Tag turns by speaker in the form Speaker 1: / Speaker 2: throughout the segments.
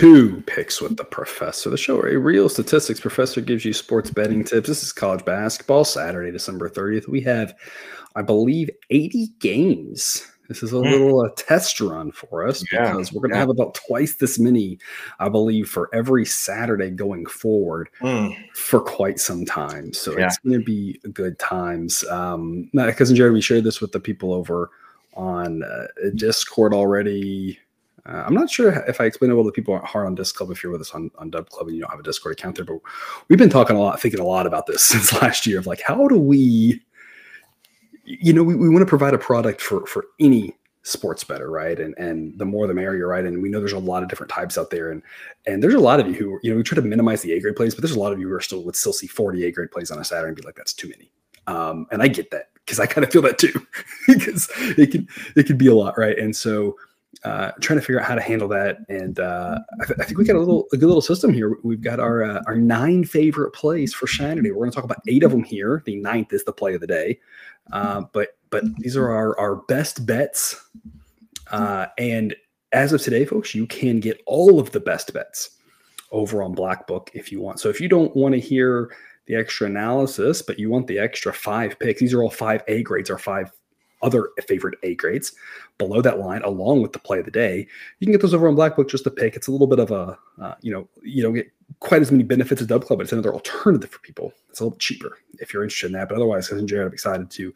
Speaker 1: to Picks with the Professor, the show where a real statistics professor gives you sports betting tips. This is college basketball, Saturday, December 30th. We have, I believe, 80 games. This is a mm. little uh, test run for us yeah. because we're going to yeah. have about twice this many, I believe, for every Saturday going forward mm. for quite some time. So yeah. it's going to be good times. Um, cousin Jared, we shared this with the people over on uh, Discord already. Uh, I'm not sure if I explained it well to people hard on Disc Club if you're with us on, on Dub Club and you don't have a Discord account there, but we've been talking a lot, thinking a lot about this since last year of like, how do we, you know, we, we want to provide a product for for any sports bettor, right? And and the more the merrier, right? And we know there's a lot of different types out there, and and there's a lot of you who you know we try to minimize the A grade plays, but there's a lot of you who are still would still see 40 A grade plays on a Saturday and be like, that's too many. Um, and I get that because I kind of feel that too, because it can it can be a lot, right? And so uh, trying to figure out how to handle that. And uh, I, th- I, think we got a little a good little system here. We've got our uh, our nine favorite plays for Saturday. We're going to talk about eight of them here. The ninth is the play of the day, uh, but but these are our our best bets. Uh, and as of today, folks, you can get all of the best bets over on BlackBook if you want. So if you don't want to hear the extra analysis, but you want the extra five picks, these are all five A grades or five other favorite A grades below that line, along with the play of the day. You can get those over on BlackBook just to pick. It's a little bit of a, uh, you know, you don't get quite as many benefits as Dub Club, but it's another alternative for people. It's a little cheaper if you're interested in that. But otherwise, cousin Jared, I'm excited to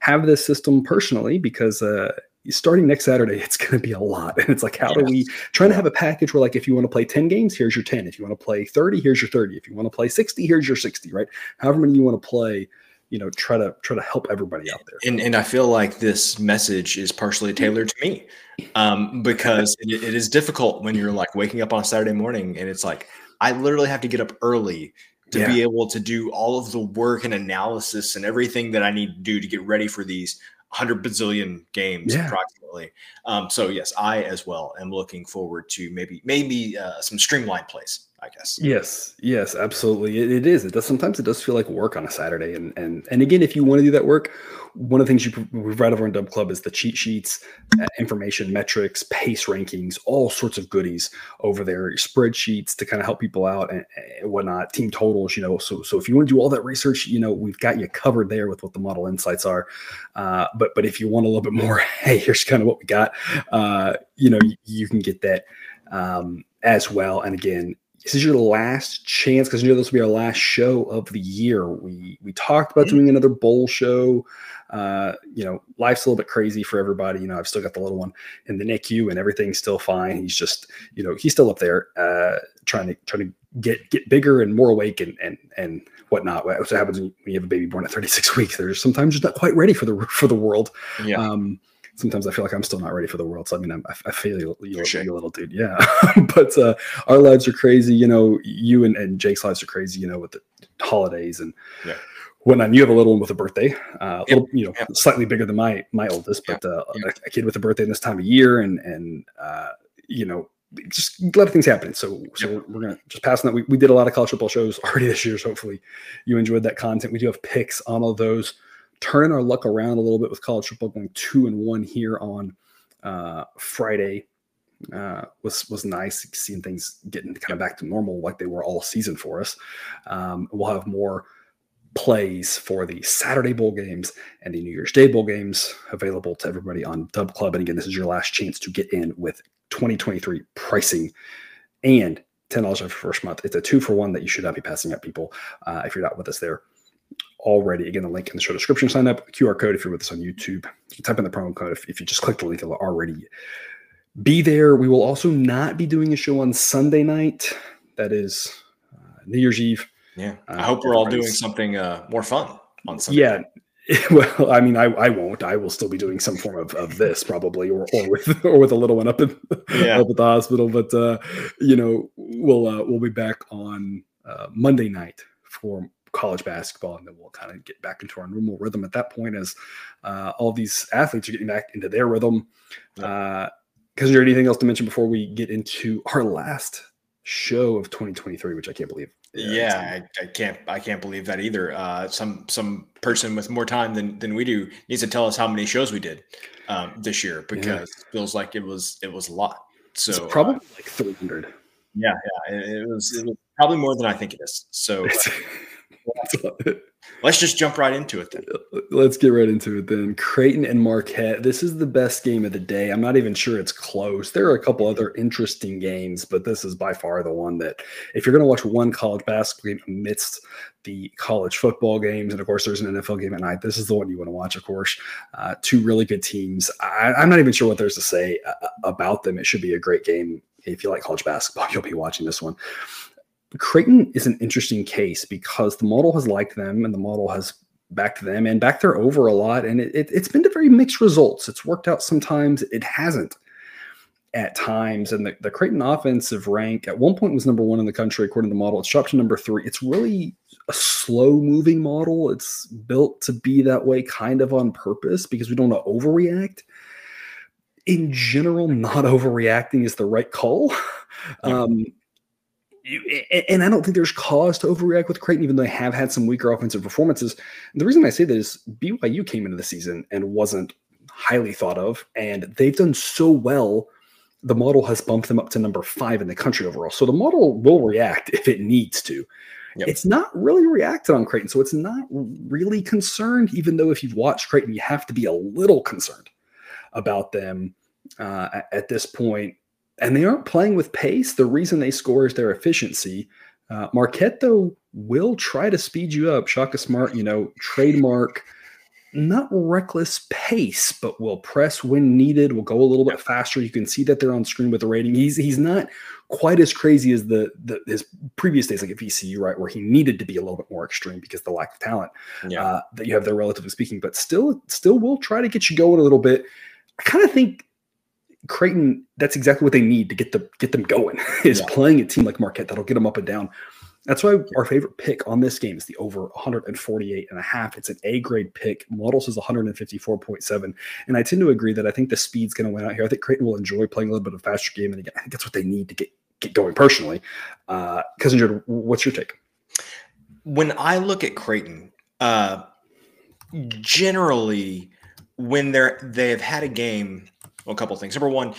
Speaker 1: have this system personally because uh, starting next Saturday, it's going to be a lot. And it's like, how do we trying to have a package where, like, if you want to play 10 games, here's your 10. If you want to play 30, here's your 30. If you want to play 60, here's your 60, right? However many you want to play you know try to try to help everybody out there
Speaker 2: and, and i feel like this message is partially tailored to me um, because it, it is difficult when you're like waking up on a saturday morning and it's like i literally have to get up early to yeah. be able to do all of the work and analysis and everything that i need to do to get ready for these 100 bazillion games yeah. approximately um, so yes i as well am looking forward to maybe maybe uh, some streamlined plays I guess.
Speaker 1: Yes, yes, absolutely. It, it is. It does. Sometimes it does feel like work on a Saturday, and and and again, if you want to do that work, one of the things you we've read over in Dub Club is the cheat sheets, uh, information, metrics, pace rankings, all sorts of goodies over there, spreadsheets to kind of help people out and, and whatnot, team totals. You know, so so if you want to do all that research, you know, we've got you covered there with what the model insights are. Uh, but but if you want a little bit more, hey, here's kind of what we got. Uh, you know, you, you can get that um, as well. And again, this is your last chance because you know this will be our last show of the year. We we talked about doing another bowl show. Uh, you know, life's a little bit crazy for everybody. You know, I've still got the little one in the NICU and everything's still fine. He's just, you know, he's still up there uh, trying to trying to get get bigger and more awake and and and whatnot. What happens when you have a baby born at 36 weeks? They're sometimes just not quite ready for the for the world. Yeah. Um, sometimes I feel like I'm still not ready for the world. So I mean, I'm, I, feel you, you, sure. you, little dude. Yeah, but uh, our lives are crazy. You know, you and, and Jake's lives are crazy. You know, with the holidays and yeah. whatnot. You have a little one with a birthday, uh, yep. little, you know, yep. slightly bigger than my my oldest, but uh, a, a, kid with a birthday in this time of year, and and uh, you know. Just a lot of things happening. So, so yep. we're gonna just pass on that. We, we did a lot of college football shows already this year. So hopefully, you enjoyed that content. We do have picks on all those turning our luck around a little bit with college football, going two and one here on uh, Friday uh, was was nice seeing things getting kind of back to normal like they were all season for us. Um, we'll have more plays for the Saturday bowl games and the New Year's Day bowl games available to everybody on Dub Club. And again, this is your last chance to get in with 2023 pricing and ten dollars for first month. It's a two for one that you should not be passing up, people. Uh, if you're not with us there already. Again, the link in the show description. Sign up, QR code if you're with us on YouTube. You can type in the promo code if, if you just click the link. It'll already be there. We will also not be doing a show on Sunday night. That is uh, New Year's Eve.
Speaker 2: Yeah, I uh, hope we're all doing something uh, more fun on Sunday.
Speaker 1: Yeah. Well, I mean, I, I won't. I will still be doing some form of, of this probably, or, or with or with a little one up in yeah. up at the hospital. But uh, you know, we'll uh, we'll be back on uh, Monday night for college basketball, and then we'll kind of get back into our normal rhythm at that point as uh, all these athletes are getting back into their rhythm. Because uh, is there anything else to mention before we get into our last show of 2023, which I can't believe.
Speaker 2: Yeah, I, I, can't. I can't believe that either. Uh, some some person with more time than than we do needs to tell us how many shows we did um, this year because yeah. feels like it was it was a lot. So
Speaker 1: it's probably uh, like 300.
Speaker 2: Yeah, yeah, it, it, was, it was probably more than I think it is. So. Uh, Let's just jump right into it then.
Speaker 1: Let's get right into it then. Creighton and Marquette. This is the best game of the day. I'm not even sure it's close. There are a couple other interesting games, but this is by far the one that, if you're going to watch one college basketball game amidst the college football games, and of course there's an NFL game at night, this is the one you want to watch. Of course, uh, two really good teams. I, am not even sure what there's to say uh, about them. It should be a great game. If you like college basketball, you'll be watching this one. Creighton is an interesting case because the model has liked them and the model has backed them and backed their over a lot. And it, it, has been to very mixed results. It's worked out sometimes, it hasn't at times. And the, the Creighton offensive rank at one point was number one in the country according to the model. It's dropped to number three. It's really a slow moving model. It's built to be that way kind of on purpose because we don't want to overreact. In general, not overreacting is the right call. Um, and I don't think there's cause to overreact with Creighton, even though they have had some weaker offensive performances. And the reason I say that is BYU came into the season and wasn't highly thought of, and they've done so well. The model has bumped them up to number five in the country overall. So the model will react if it needs to. Yep. It's not really reacted on Creighton, so it's not really concerned. Even though if you've watched Creighton, you have to be a little concerned about them uh, at this point and they aren't playing with pace. The reason they score is their efficiency. Uh, Marquette, though, will try to speed you up. Shaka Smart, you know, trademark, not reckless pace, but will press when needed. Will go a little bit faster. You can see that they're on screen with the rating. He's he's not quite as crazy as the, the his previous days, like at VCU, right, where he needed to be a little bit more extreme because the lack of talent yeah. uh, that you have there, relatively speaking. But still, still will try to get you going a little bit. I kind of think Creighton, that's exactly what they need to get the get them going. Is yeah. playing a team like Marquette that'll get them up and down. That's why our favorite pick on this game is the over 148 and a half. It's an A grade pick. Model says 154.7. And I tend to agree that I think the speed's going to win out here. I think Creighton will enjoy playing a little bit of faster game. And again, I think that's what they need to get, get going personally. Uh, Cousin what's your take?
Speaker 2: When I look at Creighton, uh, generally, when they're they've had a game a couple things. Number one,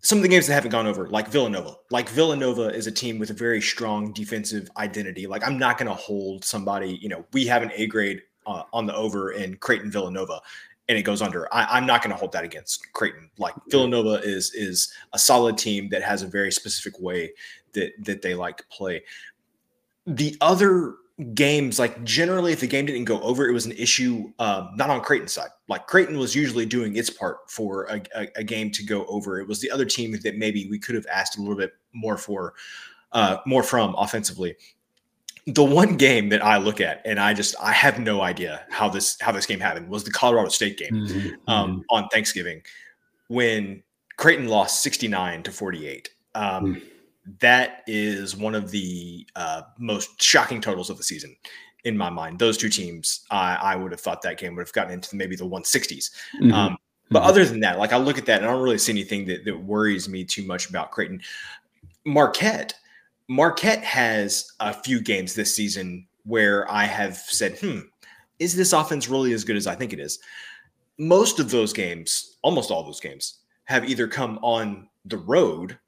Speaker 2: some of the games that haven't gone over, like Villanova. Like Villanova is a team with a very strong defensive identity. Like I'm not going to hold somebody. You know, we have an A grade uh, on the over in Creighton Villanova, and it goes under. I, am not going to hold that against Creighton. Like Villanova is is a solid team that has a very specific way that that they like to play. The other games like generally if the game didn't go over it was an issue um, not on creighton's side. Like creighton was usually doing its part for a, a, a, game to go over. It was the other team that maybe we could have asked a little bit more for uh, more from offensively. The one game that i look at and i just i have no idea how this how this game happened was the colorado state game mm-hmm. um, mm-hmm. on thanksgiving when creighton lost 69 to 48 um, mm that is one of the uh, most shocking totals of the season in my mind. Those two teams, I, I would have thought that game would have gotten into maybe the 160s. Mm-hmm. Um, but mm-hmm. other than that, like I look at that and I don't really see anything that, that worries me too much about Creighton. Marquette, Marquette has a few games this season where I have said, hmm, is this offense really as good as I think it is? Most of those games, almost all those games, have either come on the road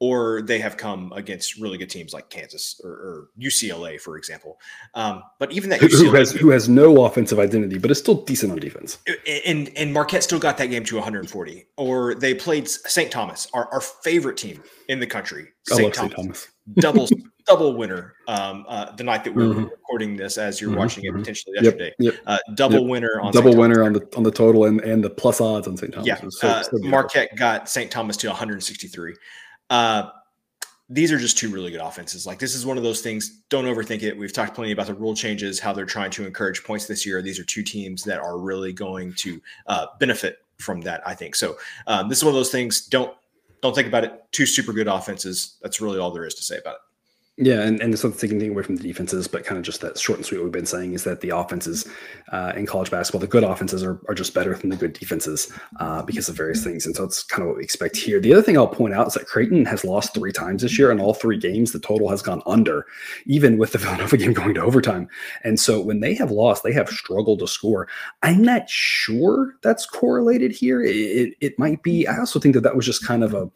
Speaker 2: or they have come against really good teams like Kansas or, or UCLA, for example. Um, but even that
Speaker 1: UCLA who has who has no offensive identity, but is still decent on defense.
Speaker 2: And and Marquette still got that game to 140. Or they played St. Thomas, our, our favorite team in the country. St. Thomas, Thomas. double double winner. Um, uh, the night that we're mm-hmm. recording this, as you're mm-hmm. watching it mm-hmm. potentially yesterday, yep. Yep. Uh, double yep. winner on
Speaker 1: double winner on the on the total and and the plus odds on St. Thomas.
Speaker 2: Yeah, so, uh, so Marquette got St. Thomas to 163. Uh, these are just two really good offenses. Like this is one of those things. Don't overthink it. We've talked plenty about the rule changes, how they're trying to encourage points this year. These are two teams that are really going to uh, benefit from that. I think so. Um, this is one of those things. Don't don't think about it. Two super good offenses. That's really all there is to say about it.
Speaker 1: Yeah, and, and it's not taking anything away from the defenses, but kind of just that short and sweet. What we've been saying is that the offenses uh, in college basketball, the good offenses are, are just better than the good defenses uh, because of various things, and so it's kind of what we expect here. The other thing I'll point out is that Creighton has lost three times this year, and all three games the total has gone under, even with the Villanova game going to overtime. And so when they have lost, they have struggled to score. I'm not sure that's correlated here. It, it, it might be. I also think that that was just kind of a,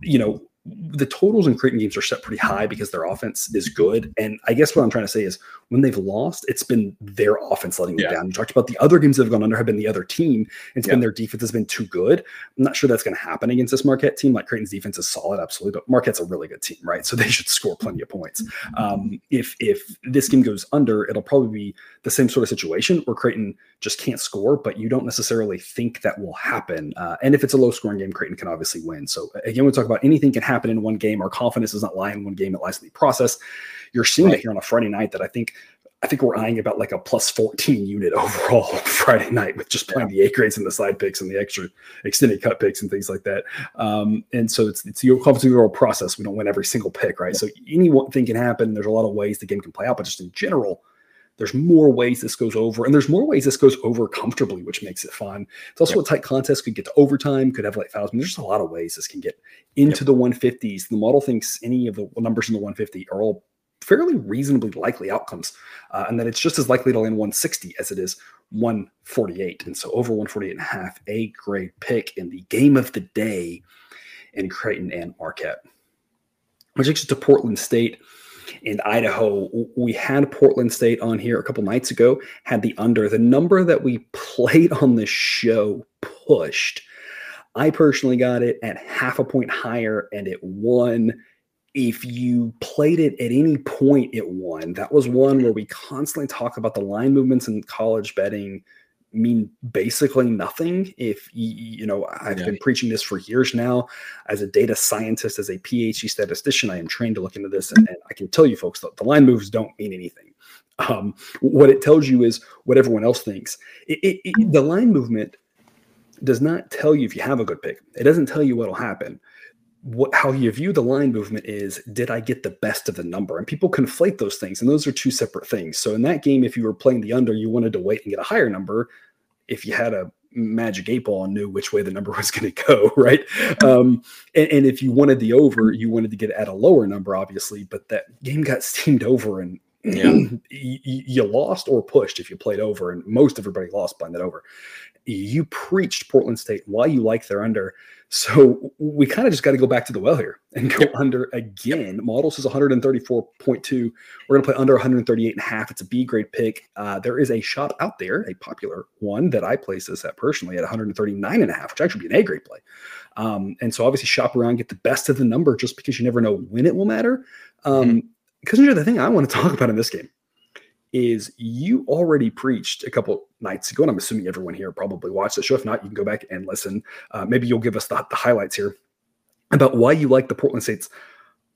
Speaker 1: you know, the totals in Creighton games are set pretty high because their offense is good. And I guess what I'm trying to say is when they've lost, it's been their offense letting them yeah. down. You talked about the other games that have gone under have been the other team. It's yeah. been their defense has been too good. I'm not sure that's going to happen against this Marquette team. Like Creighton's defense is solid, absolutely, but Marquette's a really good team, right? So they should score plenty of points. Um, if if this game goes under, it'll probably be the same sort of situation where Creighton just can't score, but you don't necessarily think that will happen. Uh, and if it's a low scoring game, Creighton can obviously win. So again, we talk about anything can happen in one game. Our confidence does not lie in one game; it lies in the process. You're seeing right. it here on a Friday night that I think I think we're eyeing about like a plus 14 unit overall Friday night with just playing yeah. the A grades and the side picks and the extra extended cut picks and things like that. Um, and so it's it's the confidence overall process. We don't win every single pick, right? Yeah. So anything can happen. There's a lot of ways the game can play out, but just in general, there's more ways this goes over, and there's more ways this goes over comfortably, which makes it fun. It's also yep. a tight contest, could get to overtime, could have like mean, there's just a lot of ways this can get into yep. the 150s. The model thinks any of the numbers in the 150 are all fairly reasonably likely outcomes, uh, and that it's just as likely to land 160 as it is 148. And so over 148 and a half, a great pick in the game of the day in Creighton and Marquette. Which takes us to Portland State and Idaho. We had Portland State on here a couple nights ago, had the under. The number that we played on the show pushed. I personally got it at half a point higher and it won if you played it at any point, it won. That was one where we constantly talk about the line movements in college betting mean basically nothing if you, know i've yeah. been preaching this for years now. As a data scientist as a phd statistician i am trained to look into this and, and i can tell you folks that the line moves don't mean anything. Um, what it tells you is what everyone else thinks. It, it, it, the line movement does not tell you if you have a good pick. It doesn't tell you what'll happen what, how you view the line movement is did I get the best of the number? And people conflate those things, and those are two separate things. So in that game, if you were playing the under, you wanted to wait and get a higher number. If you had a magic eight ball and knew which way the number was going to go, right? Um, and, and, if you wanted the over, you wanted to get at a lower number, obviously. But that game got steamed over, and yeah. you, you lost or pushed if you played over, and most everybody lost playing that over. You preached Portland State why you like their under so we kind of just got to go back to the well here and go under again. Models is 134.2. We're going to play under 138 and a half. It's a B grade pick. Uh, there is a shop out there, a popular one that I place this at personally at 139 and a half, which actually be an A grade play. Um, and so obviously shop around, get the best of the number just because you never know when it will matter. Um, because mm-hmm. the thing I want to talk about in this game is you already preached a couple nights ago, and I'm assuming everyone here probably watched the show. If not, you can go back and listen. Uh, maybe you'll give us the, the, highlights here about why you like the Portland State's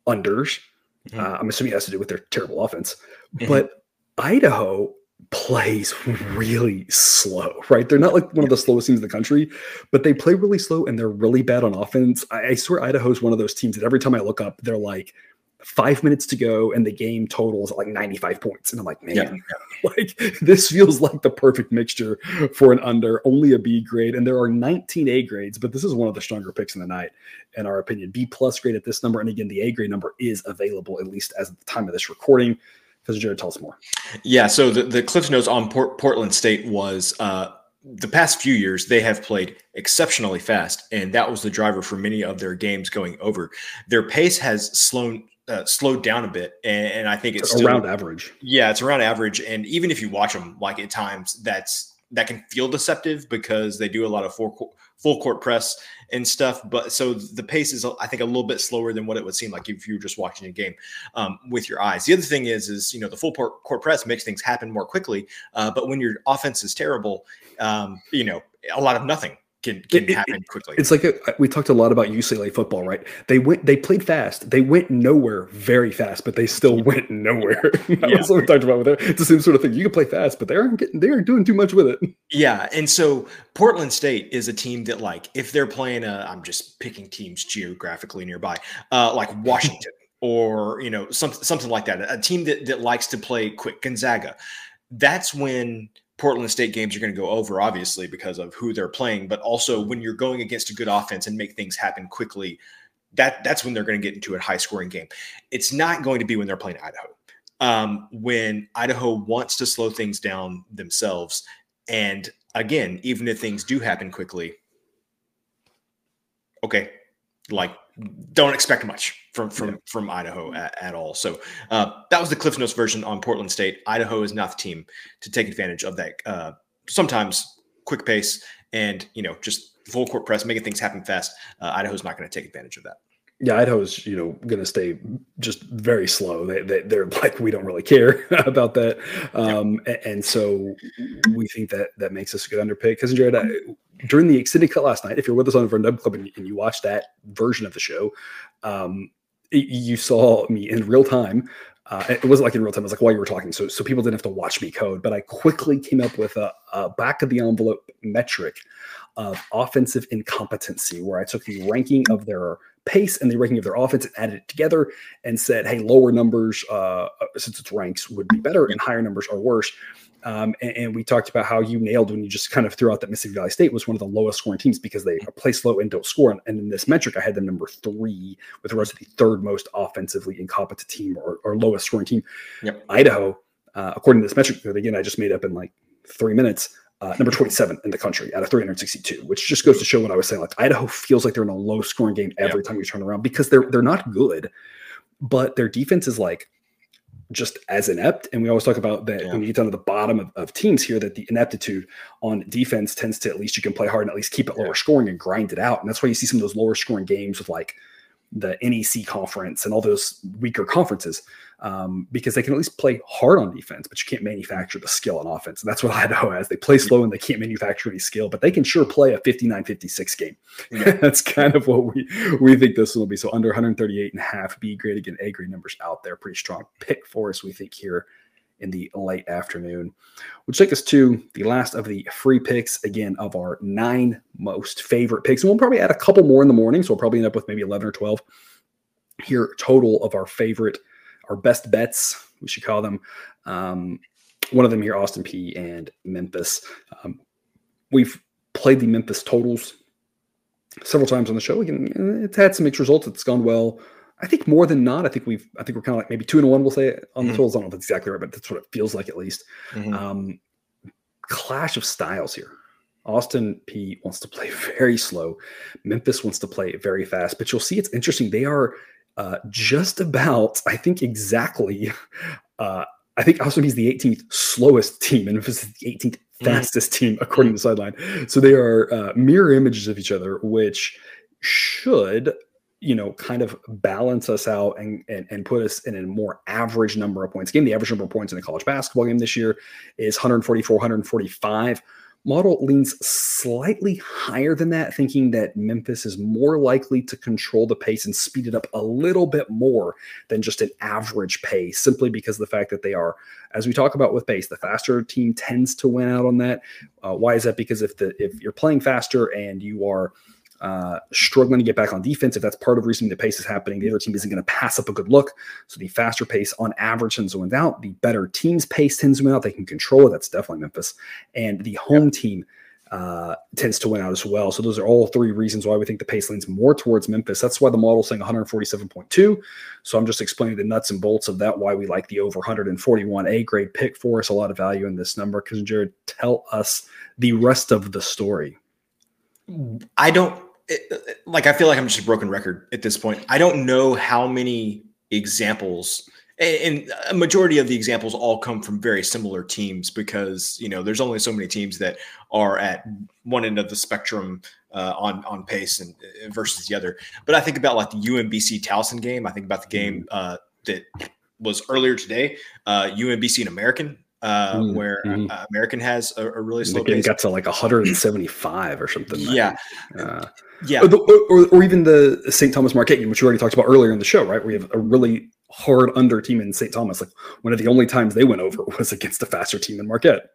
Speaker 1: unders. Mm-hmm. Uh, I'm assuming it has to do with their terrible offense, mm-hmm. but Idaho plays really slow, right? They're not like one of the slowest teams in the country, but they play really slow and they're really bad on offense. I, I swear Idaho is one of those teams that every time I look up, they're like five minutes to go and the game totals like 95 points. And I'm like, man, yeah. like this feels like the perfect mixture for an under, only a B grade. And there are 19 A grades, but this is one of the stronger picks in the night, in our opinion. B plus grade at this number. And again, the A grade number is available, at least as of the time of this recording. Because Jared, tell us more.
Speaker 2: Yeah. So the, the Cliff Notes on Port- Portland State was uh, the past few years they have played exceptionally fast and that was the driver for many of their games going over their pace has slowed uh, slowed down a bit, and, and I think it's,
Speaker 1: it's around average.
Speaker 2: Yeah, it's around average, and even if you watch them, like at times, that's that can feel deceptive because they do a lot of full full court press and stuff. But so the pace is, I think, a little bit slower than what it would seem like if you were just watching a game um, with your eyes. The other thing is, is you know, the full court press makes things happen more quickly. Uh, but when your offense is terrible, um, you know, a lot of nothing can, can it, happen quickly.
Speaker 1: It's like a, we talked a lot about UCLA football, right? They went, they played fast. They went nowhere very fast, but they still went nowhere. yeah. was what we talked about with it. It's the same sort of thing. You can play fast, but they aren't getting, they aren't doing too much with it.
Speaker 2: Yeah, and so Portland State is a team that, like, if they're playing, a, I'm just picking teams geographically nearby, uh, like Washington or you know something something like that, a team that that likes to play quick, Gonzaga. That's when Portland State games are going to go over, obviously, because of who they're playing, but also when you're going against a good offense and make things happen quickly, that that's when they're going to get into a high scoring game. It's not going to be when they're playing Idaho. Um, when Idaho wants to slow things down themselves, and again, even if things do happen quickly, okay, like don't expect much from from yeah. from Idaho at, at all. So uh, that was the Cliff Notes version on Portland State. Idaho is not the team to take advantage of that. Uh, sometimes quick pace and you know just full court press, making things happen fast. Uh, Idaho's not going to take advantage of that.
Speaker 1: Yeah, Idaho's you know going to stay just very slow. They, they are like we don't really care about that, um, and, and, so we think that that makes us a good underpick. Because Jared, I, during the extended cut last night, if you're with us on the Dub Club and, and, you watched that version of the show, um, you saw me in real time. Uh, it wasn't like in real time; it was like while you were talking, so so people didn't have to watch me code. But I quickly came up with a, a back of the envelope metric of offensive incompetency, where I took the ranking of their pace and the ranking of their offense and added it together and said, hey, lower numbers, uh, uh, since it's ranks, would be better and higher numbers are worse. Um, and, and, we talked about how you nailed when you just kind of threw out that Mississippi Valley State was one of the lowest scoring teams because they play slow and don't score. And in this metric, I had them number three with regards to the third most offensively incompetent team or, or lowest scoring team. Yep. Idaho, uh, according to this metric that again I just made up in like three minutes, uh, number 27 in the country out of 362, which just goes to show what I was saying. Like Idaho feels like they're in a low scoring game every time you turn around because they're they're not good, but their defense is like just as inept. And we always talk about that yeah. when you get down to the bottom of, of, teams here, that the ineptitude on defense tends to at least you can play hard and at least keep it lower scoring and grind it out. And that's why you see some of those lower scoring games with like the NEC conference and all those weaker conferences um, because they can at least play hard on defense, but you can't manufacture the skill on offense. And that's what Idaho has. They play slow and they can't manufacture any skill, but they can sure play a 59 56 game. Yeah. that's kind of what we, we think this will be. So under 138 and a half B grade again, A grade numbers out there. Pretty strong pick for us, we think, here in the late afternoon, which take us to the last of the free picks again of our nine most favorite picks. And we'll probably add a couple more in the morning. So we'll probably end up with maybe 11 or 12 here total of our favorite, our best bets, we should call them. Um, one of them here, Austin Peay and Memphis. Um, we've played the Memphis totals several times on the show. Again, it's had some mixed results. It's gone well. I think more than not, I think we've, I think we're kind of like maybe two and one, we'll say on the mm-hmm. totals. I don't know if that's exactly right, but that's what it feels like at least. Mm-hmm. Um, clash of styles here. Austin Peay wants to play very slow. Memphis wants to play very fast, but you'll see it's interesting. They are uh, just about, I think exactly, uh, I think Austin Peay is the 18th slowest team, and Memphis is the 18th mm-hmm. fastest mm. team according to the sideline. So they are uh, mirror images of each other, which should you know, kind of balance us out and, and, and put us in a more average number of points game. The average number of points in a college basketball game this year is 144, 145. Model leans slightly higher than that, thinking that Memphis is more likely to control the pace and speed it up a little bit more than just an average pace, simply because the fact that they are, as we talk about with pace, the faster team tends to win out on that. Uh, why is that? Because if the if you're playing faster and you are uh, struggling to get back on defense. If that's part of reason the pace is happening, the other team isn't going to pass up a good look. So the faster pace on average tends to win out. The better team's pace tends to win out. They can control it. That's definitely Memphis. And the home team uh, tends to win out as well. So those are all three reasons why we think the pace leans more towards Memphis. That's why the model's saying 147.2. So I'm just explaining the nuts and bolts of that, why we like the over 141 A grade pick for us. A lot of value in this number. Because Jared, tell us the rest of the story.
Speaker 2: I don't it, like I feel like I'm just a broken record at this point. I don't know how many examples and a majority of the examples all come from very similar teams because you know there's only so many teams that are at one end of the spectrum uh, on on pace and uh, versus the other. But I think about like the UMBC Towson game. I think about the game mm-hmm. uh, that was earlier today, uh, UMBC and American uh, mm, where uh, American has a, a really slow.
Speaker 1: It got to like 175 or something.
Speaker 2: Yeah, uh, yeah,
Speaker 1: or, the, or, or, even the St. Thomas Marquette game, which we already talked about earlier in the show, right? We have a really hard under team in St. Thomas. Like one of the only times they went over was against a faster team in Marquette.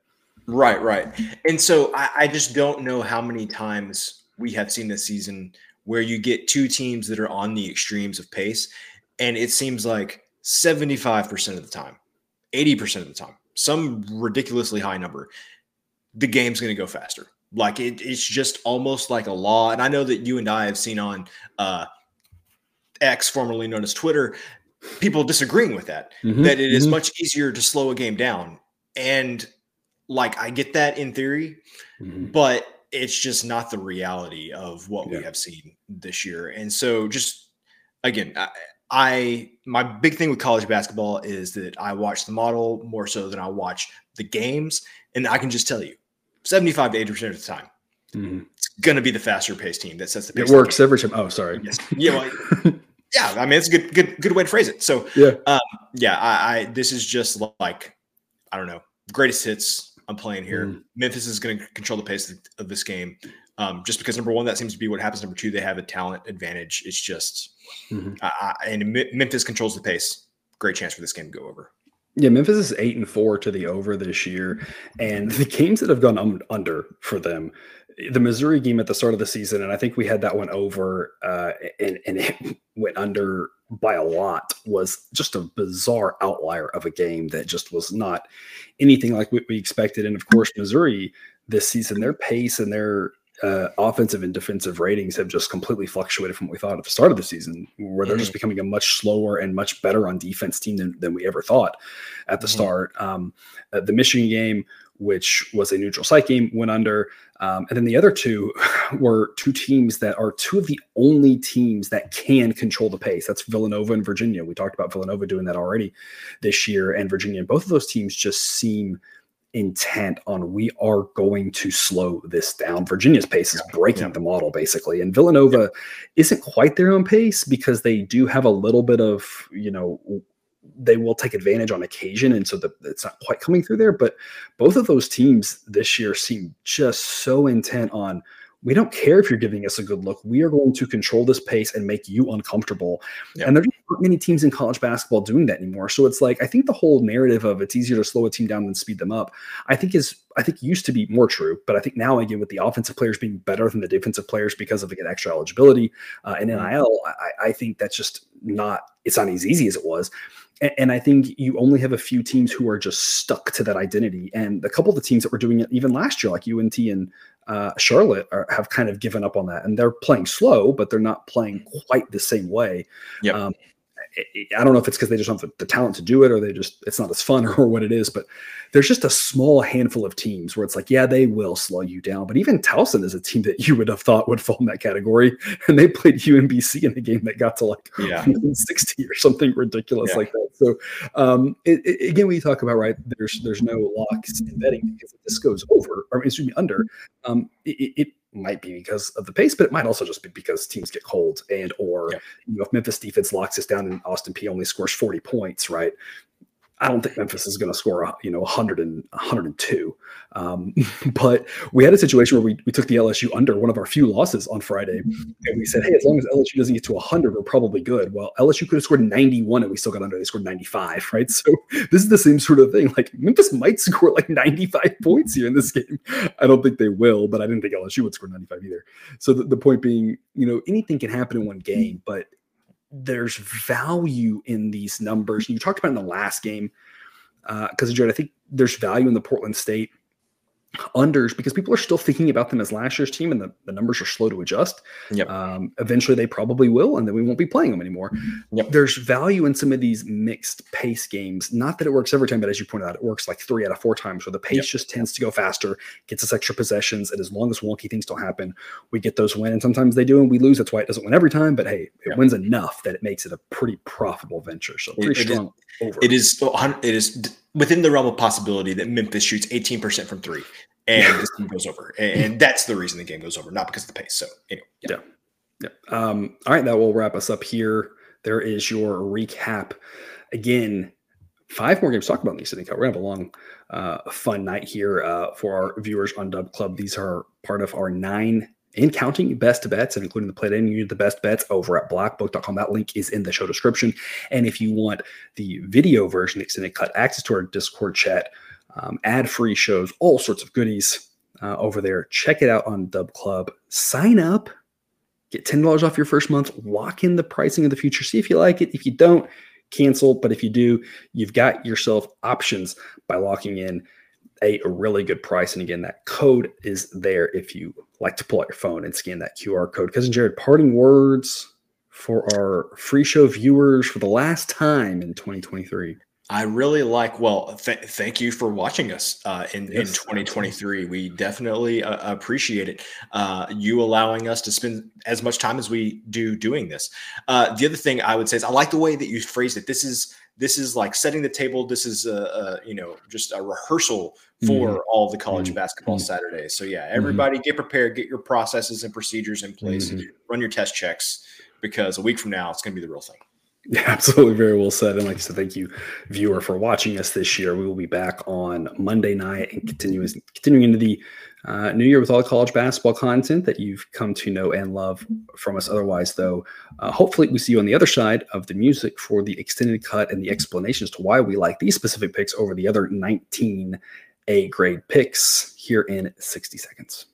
Speaker 2: Right, right. And so I, I just don't know how many times we have seen this season where you get two teams that are on the extremes of pace, and it seems like 75% of the time, 80% of the time some ridiculously high number, the game's going to go faster. Like it, it's just almost like a law. And I know that you and I have seen on uh, X, formerly known as Twitter, people disagreeing with that. Mm-hmm, that it is mm-hmm. much easier to slow a game down. And like I get that in theory, mm-hmm. but it's just not the reality of what yeah. we have seen this year. And so, just again, I, I my big thing with college basketball is that I watch the model more so than I watch the games, and I can just tell you, seventy-five to eighty percent of the time, mm-hmm. it's going to be the faster paced team that sets the pace.
Speaker 1: It works every time. Oh, sorry.
Speaker 2: Yes. Yeah. Well, yeah. I mean, it's a good, good, good way to phrase it. So, yeah, um, yeah. I, I, this is just like, I don't know, greatest hits. I'm playing here. Mm. Memphis is going to control the pace of this game, um, just because number one, that seems to be what happens. Number two, they have a talent advantage. It's just, mm-hmm. uh, and Memphis controls the pace. Great chance for this game to go over.
Speaker 1: Yeah, Memphis is eight and four to the over this year, and the games that have gone under for them the Missouri game at the start of the season, and I think we had that one over, uh, and, and it went under by a lot, was just a bizarre outlier of a game that just was not anything like what we expected. And of course, Missouri this season, their pace and their uh, offensive and defensive ratings have just completely fluctuated from what we thought at the start of the season, where they're mm-hmm. just becoming a much slower and much better on defense team than, than we ever thought at the mm-hmm. start. Um, uh, the Michigan game, which was a neutral site game, went under. Um, and then the other two were two teams that are two of the only teams that can control the pace. That's Villanova and Virginia. We talked about Villanova doing that already this year, and Virginia. And both of those teams just seem intent on we are going to slow this down. Virginia's pace is breaking yeah. the model basically, and Villanova yeah. isn't quite their own pace because they do have a little bit of you know they will take advantage on occasion, and so the, it's not quite coming through there. But both of those teams this year seem just so intent on we don't care if you're giving us a good look. We are going to control this pace and make you uncomfortable. Yep. And there's not many teams in college basketball doing that anymore. So it's like I think the whole narrative of it's easier to slow a team down than speed them up, I think is I think used to be more true. But I think now again with the offensive players being better than the defensive players because of again extra eligibility uh, and mm-hmm. NIL, I, I think that's just not it's not as easy as it was. And I think you only have a few teams who are just stuck to that identity. And a couple of the teams that were doing it even last year, like UNT and uh, Charlotte, are, have kind of given up on that. And they're playing slow, but they're not playing quite the same way. Yep. Um, I don't know if it's because they just don't have the, the, talent to do it or they just it's not as fun or what it is, but there's just a small handful of teams where it's like, yeah, they will slow you down. But even Towson is a team that you would have thought would fall in that category, and they played UMBC in a game that got to like yeah. 60 or something ridiculous yeah. like that. So um, it, it, again, we talk about right, there's there's no locks in betting because if this goes over or excuse me under, um, it, it might be because of the pace, but it might also just be because teams get cold and or yeah. you know if Memphis defense locks us down and Austin Peay only scores 40 points, right? I don't think Memphis is going to score, you know, 100 and 102. Um, but we had a situation where we, we took the LSU under one of our few losses on Friday. And we said, hey, as long as LSU doesn't get to 100, we're probably good. Well, LSU could have scored 91 and we still got under. They scored 95, right? So this is the same sort of thing. Like Memphis might score like 95 points here in this game. I don't think they will, but I didn't think LSU would score 95 either. So the, the point being, you know, anything can happen in one game, but there's value in these numbers. You talked about in the last game, because uh, Jared, I think there's value in the Portland State unders because people are still thinking about them as last year's team and the, the numbers are slow to adjust. Yep. Um, eventually they probably will, and then we won't be playing them anymore. Yep. There's value in some of these mixed pace games. Not that it works every time, but as you pointed out, it works like three out of four times where the pace yep. just tends to go faster, gets us extra possessions. And as long as wonky things don't happen, we get those win. And sometimes they do and we lose. That's why it doesn't win every time, but hey, it wins enough that it makes it a pretty profitable venture. So pretty
Speaker 2: it, strong. It is, it is, it is within the realm of possibility that Memphis shoots 18% from three and this game goes over. And that's the reason the game goes over, not because of the pace. So anyway,
Speaker 1: yeah. Yeah. yeah. Um, all right, that will wrap us up here. There is your recap. Again, five more games to talk about in the City Cup. We're gonna have a long, uh, fun night here uh, for our viewers on Dub Club. These are part of our nine and counting best bets and including the play in you the best bets over at blackbook.com. That link is in the show description. And if you want the video version, extended cut access to our Discord chat, um, ad free shows, all sorts of goodies uh, over there. Check it out on Dub Club. Sign up, get $10 off your first month, lock in the pricing of the future. See if you like it. If you don't, cancel. But if you do, you've got yourself options by locking in a really good price. And again, that code is there if you like to pull out your phone and scan that QR code. Cousin Jared, parting words for our free show viewers for the last time in 2023.
Speaker 2: I really like. Well, th- thank you for watching us uh, in yes, in 2023. We definitely uh, appreciate it. Uh, you allowing us to spend as much time as we do doing this. Uh, the other thing I would say is I like the way that you phrased it. This is this is like setting the table. This is a, a you know just a rehearsal for mm-hmm. all the college mm-hmm. basketball mm-hmm. Saturdays. So yeah, mm-hmm. everybody get prepared, get your processes and procedures in place, mm-hmm. run your test checks because a week from now it's going to be the real thing.
Speaker 1: Yeah, absolutely. Very well said. And like I said, thank you, viewer, for watching us this year. We will be back on Monday night and continuing continuing into the uh, new year with all the college basketball content that you've come to know and love from us. Otherwise, though, uh, hopefully we see you on the other side of the music for the extended cut and the explanations to why we like these specific picks over the other 19 A grade picks here in 60 seconds.